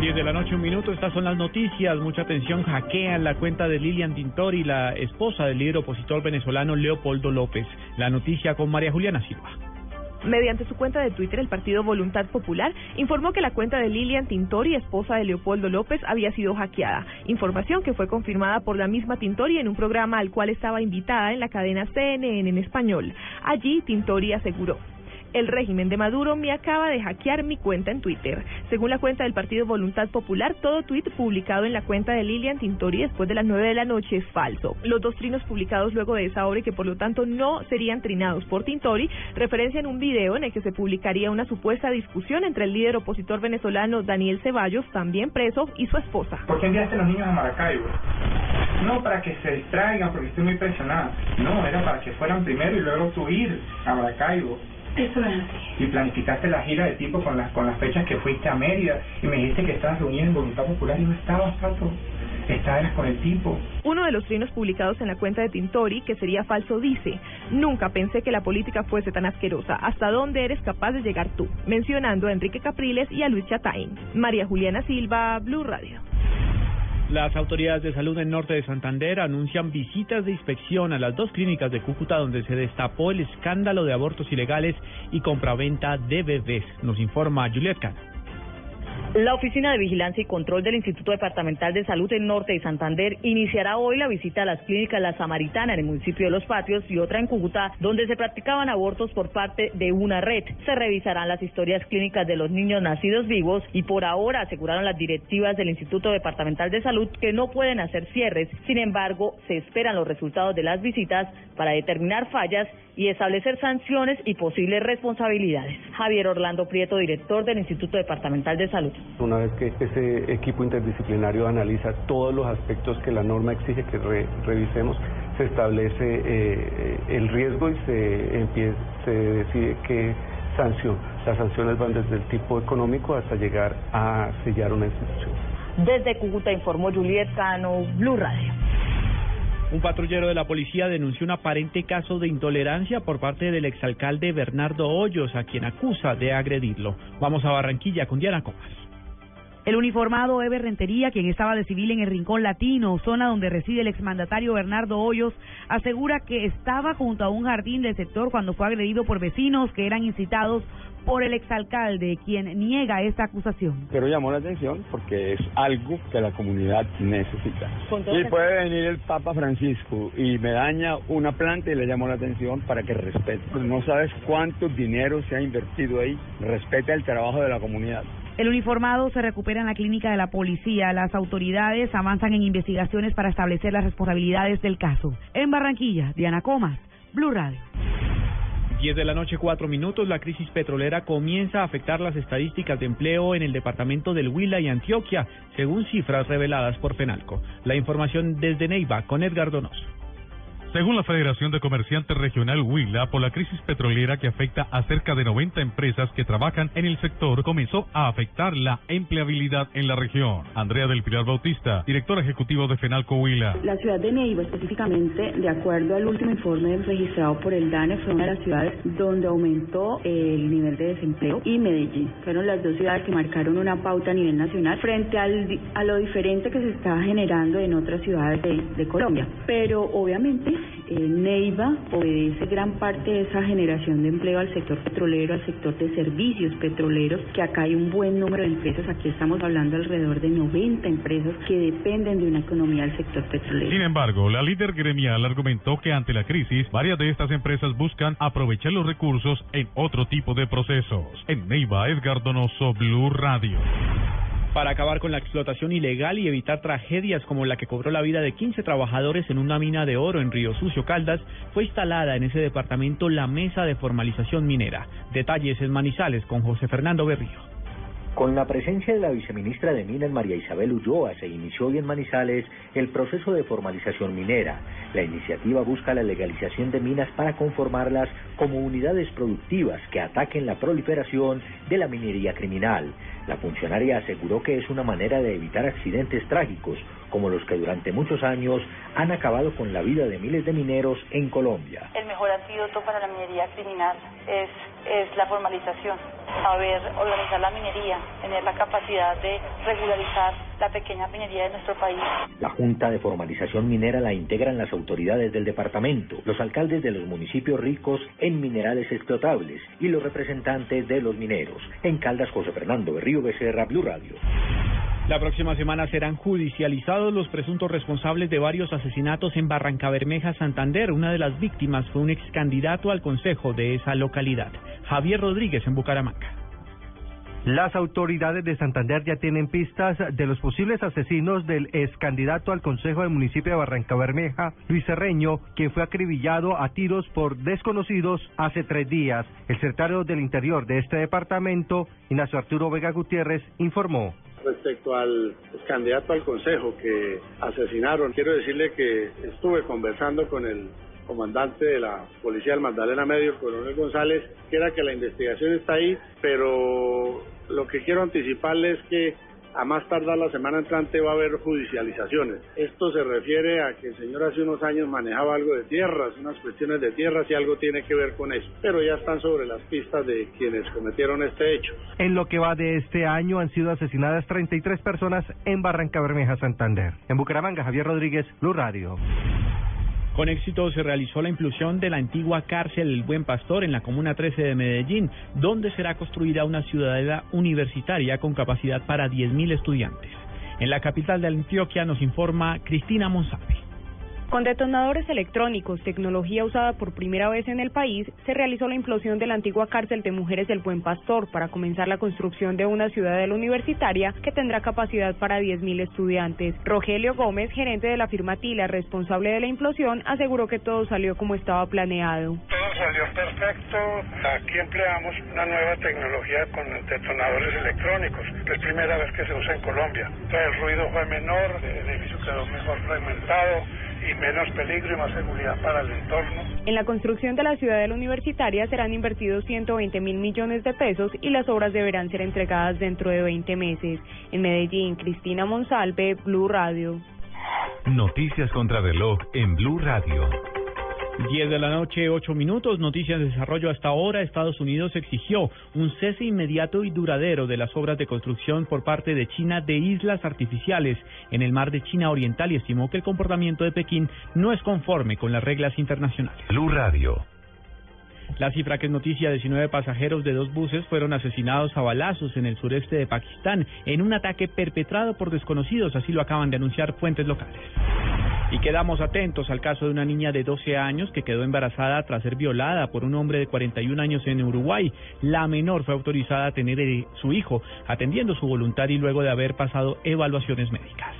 10 de la noche, un minuto. Estas son las noticias. Mucha atención. Hackean la cuenta de Lilian Tintori, la esposa del líder opositor venezolano Leopoldo López. La noticia con María Juliana Silva. Mediante su cuenta de Twitter, el partido Voluntad Popular informó que la cuenta de Lilian Tintori, esposa de Leopoldo López, había sido hackeada. Información que fue confirmada por la misma Tintori en un programa al cual estaba invitada en la cadena CNN en español. Allí, Tintori aseguró. El régimen de Maduro me acaba de hackear mi cuenta en Twitter. Según la cuenta del Partido Voluntad Popular, todo tuit publicado en la cuenta de Lilian Tintori después de las 9 de la noche es falso. Los dos trinos publicados luego de esa hora y que por lo tanto no serían trinados por Tintori referencian un video en el que se publicaría una supuesta discusión entre el líder opositor venezolano Daniel Ceballos, también preso, y su esposa. ¿Por qué enviaste a los niños a Maracaibo? No, para que se distraigan porque estoy muy presionada. No, era para que fueran primero y luego tú ir a Maracaibo. Eso es así. Y planificaste la gira de tipo con las con las fechas que fuiste a Mérida y me dijiste que estabas reunida en Voluntad Popular y no estabas, Pato. Estabas con el tipo. Uno de los trinos publicados en la cuenta de Tintori, que sería falso, dice, nunca pensé que la política fuese tan asquerosa. ¿Hasta dónde eres capaz de llegar tú? Mencionando a Enrique Capriles y a Luis Chatain. María Juliana Silva, Blue Radio. Las autoridades de salud en norte de Santander anuncian visitas de inspección a las dos clínicas de Cúcuta donde se destapó el escándalo de abortos ilegales y compraventa de bebés. Nos informa Juliet Cano. La Oficina de Vigilancia y Control del Instituto Departamental de Salud en Norte de Santander iniciará hoy la visita a las clínicas La Samaritana en el municipio de Los Patios y otra en Cúcuta, donde se practicaban abortos por parte de una red. Se revisarán las historias clínicas de los niños nacidos vivos y por ahora aseguraron las directivas del Instituto Departamental de Salud que no pueden hacer cierres. Sin embargo, se esperan los resultados de las visitas para determinar fallas y establecer sanciones y posibles responsabilidades. Javier Orlando Prieto, director del Instituto Departamental de Salud. Una vez que ese equipo interdisciplinario analiza todos los aspectos que la norma exige que revisemos, se establece eh, el riesgo y se, empieza, se decide qué sanción. Las sanciones van desde el tipo económico hasta llegar a sellar una institución. Desde Cúcuta informó Juliet Cano, Blue Radio. Un patrullero de la policía denunció un aparente caso de intolerancia por parte del exalcalde Bernardo Hoyos, a quien acusa de agredirlo. Vamos a Barranquilla con Diana Comas. El uniformado Eber Rentería, quien estaba de civil en el Rincón Latino, zona donde reside el exmandatario Bernardo Hoyos, asegura que estaba junto a un jardín del sector cuando fue agredido por vecinos que eran incitados por el exalcalde, quien niega esta acusación. Pero llamó la atención porque es algo que la comunidad necesita. Y puede venir el Papa Francisco y me daña una planta y le llamó la atención para que respete. No sabes cuánto dinero se ha invertido ahí. Respeta el trabajo de la comunidad. El uniformado se recupera en la clínica de la policía. Las autoridades avanzan en investigaciones para establecer las responsabilidades del caso. En Barranquilla, Diana Comas, Blue Radio. 10 de la noche, 4 minutos, la crisis petrolera comienza a afectar las estadísticas de empleo en el departamento del Huila y Antioquia, según cifras reveladas por Penalco. La información desde Neiva con Edgar Donoso. Según la Federación de Comerciantes Regional Huila, por la crisis petrolera que afecta a cerca de 90 empresas que trabajan en el sector, comenzó a afectar la empleabilidad en la región. Andrea del Pilar Bautista, director ejecutivo de FENALCO Huila. La ciudad de Neiva, específicamente, de acuerdo al último informe registrado por el DANE, fue una de las ciudades donde aumentó el nivel de desempleo y Medellín. Fueron las dos ciudades que marcaron una pauta a nivel nacional frente al, a lo diferente que se estaba generando en otras ciudades de, de Colombia. Pero obviamente eh, Neiva obedece gran parte de esa generación de empleo al sector petrolero, al sector de servicios petroleros, que acá hay un buen número de empresas, aquí estamos hablando alrededor de 90 empresas que dependen de una economía del sector petrolero. Sin embargo, la líder gremial argumentó que ante la crisis, varias de estas empresas buscan aprovechar los recursos en otro tipo de procesos. En Neiva, Edgar Donoso, Blue Radio. Para acabar con la explotación ilegal y evitar tragedias como la que cobró la vida de 15 trabajadores en una mina de oro en Río Sucio, Caldas, fue instalada en ese departamento la Mesa de Formalización Minera. Detalles en Manizales con José Fernando Berrío. Con la presencia de la viceministra de Minas, María Isabel Ulloa, se inició hoy en Manizales el proceso de formalización minera. La iniciativa busca la legalización de minas para conformarlas como unidades productivas que ataquen la proliferación de la minería criminal. La funcionaria aseguró que es una manera de evitar accidentes trágicos, como los que durante muchos años han acabado con la vida de miles de mineros en Colombia. El mejor antídoto para la minería criminal es, es la formalización, saber organizar la minería, tener la capacidad de regularizar la pequeña minería de nuestro país. La Junta de Formalización Minera la integran las autoridades del departamento, los alcaldes de los municipios ricos en minerales explotables y los representantes de los mineros. En Caldas, José Fernando Berrío Becerra, Blue Radio. La próxima semana serán judicializados los presuntos responsables de varios asesinatos en Barrancabermeja, Santander. Una de las víctimas fue un ex candidato al consejo de esa localidad, Javier Rodríguez, en Bucaramanga. Las autoridades de Santander ya tienen pistas de los posibles asesinos del ex candidato al Consejo del municipio de Barrancabermeja, Luis Serreño, que fue acribillado a tiros por desconocidos hace tres días. El secretario del Interior de este departamento, Ignacio Arturo Vega Gutiérrez, informó. Respecto al candidato al Consejo que asesinaron, quiero decirle que estuve conversando con el comandante de la Policía del Magdalena Medio, coronel González, que era que la investigación está ahí, pero lo que quiero anticiparle es que a más tardar la semana entrante va a haber judicializaciones. Esto se refiere a que el señor hace unos años manejaba algo de tierras, unas cuestiones de tierras y algo tiene que ver con eso. Pero ya están sobre las pistas de quienes cometieron este hecho. En lo que va de este año han sido asesinadas 33 personas en Barranca Bermeja, Santander. En Bucaramanga, Javier Rodríguez, Blue Radio. Con éxito se realizó la inclusión de la antigua cárcel El Buen Pastor en la Comuna 13 de Medellín, donde será construida una ciudadela universitaria con capacidad para 10.000 estudiantes. En la capital de Antioquia nos informa Cristina Monsalve. Con detonadores electrónicos, tecnología usada por primera vez en el país, se realizó la implosión de la antigua cárcel de mujeres del Buen Pastor para comenzar la construcción de una ciudadela universitaria que tendrá capacidad para 10.000 estudiantes. Rogelio Gómez, gerente de la firma Tila, responsable de la implosión, aseguró que todo salió como estaba planeado. Todo salió perfecto. Aquí empleamos una nueva tecnología con detonadores electrónicos, que es primera vez que se usa en Colombia. El ruido fue menor, el edificio quedó mejor fragmentado y menos peligro y más seguridad para el entorno. En la construcción de la ciudadela universitaria serán invertidos 120 mil millones de pesos y las obras deberán ser entregadas dentro de 20 meses. En Medellín, Cristina Monsalve, Blue Radio. Noticias contra reloj en Blue Radio. 10 de la noche, 8 minutos. Noticias de desarrollo hasta ahora. Estados Unidos exigió un cese inmediato y duradero de las obras de construcción por parte de China de islas artificiales en el mar de China Oriental y estimó que el comportamiento de Pekín no es conforme con las reglas internacionales. Blue Radio. La cifra que es noticia, 19 pasajeros de dos buses fueron asesinados a balazos en el sureste de Pakistán en un ataque perpetrado por desconocidos, así lo acaban de anunciar fuentes locales. Y quedamos atentos al caso de una niña de 12 años que quedó embarazada tras ser violada por un hombre de 41 años en Uruguay. La menor fue autorizada a tener eh, su hijo, atendiendo su voluntad y luego de haber pasado evaluaciones médicas.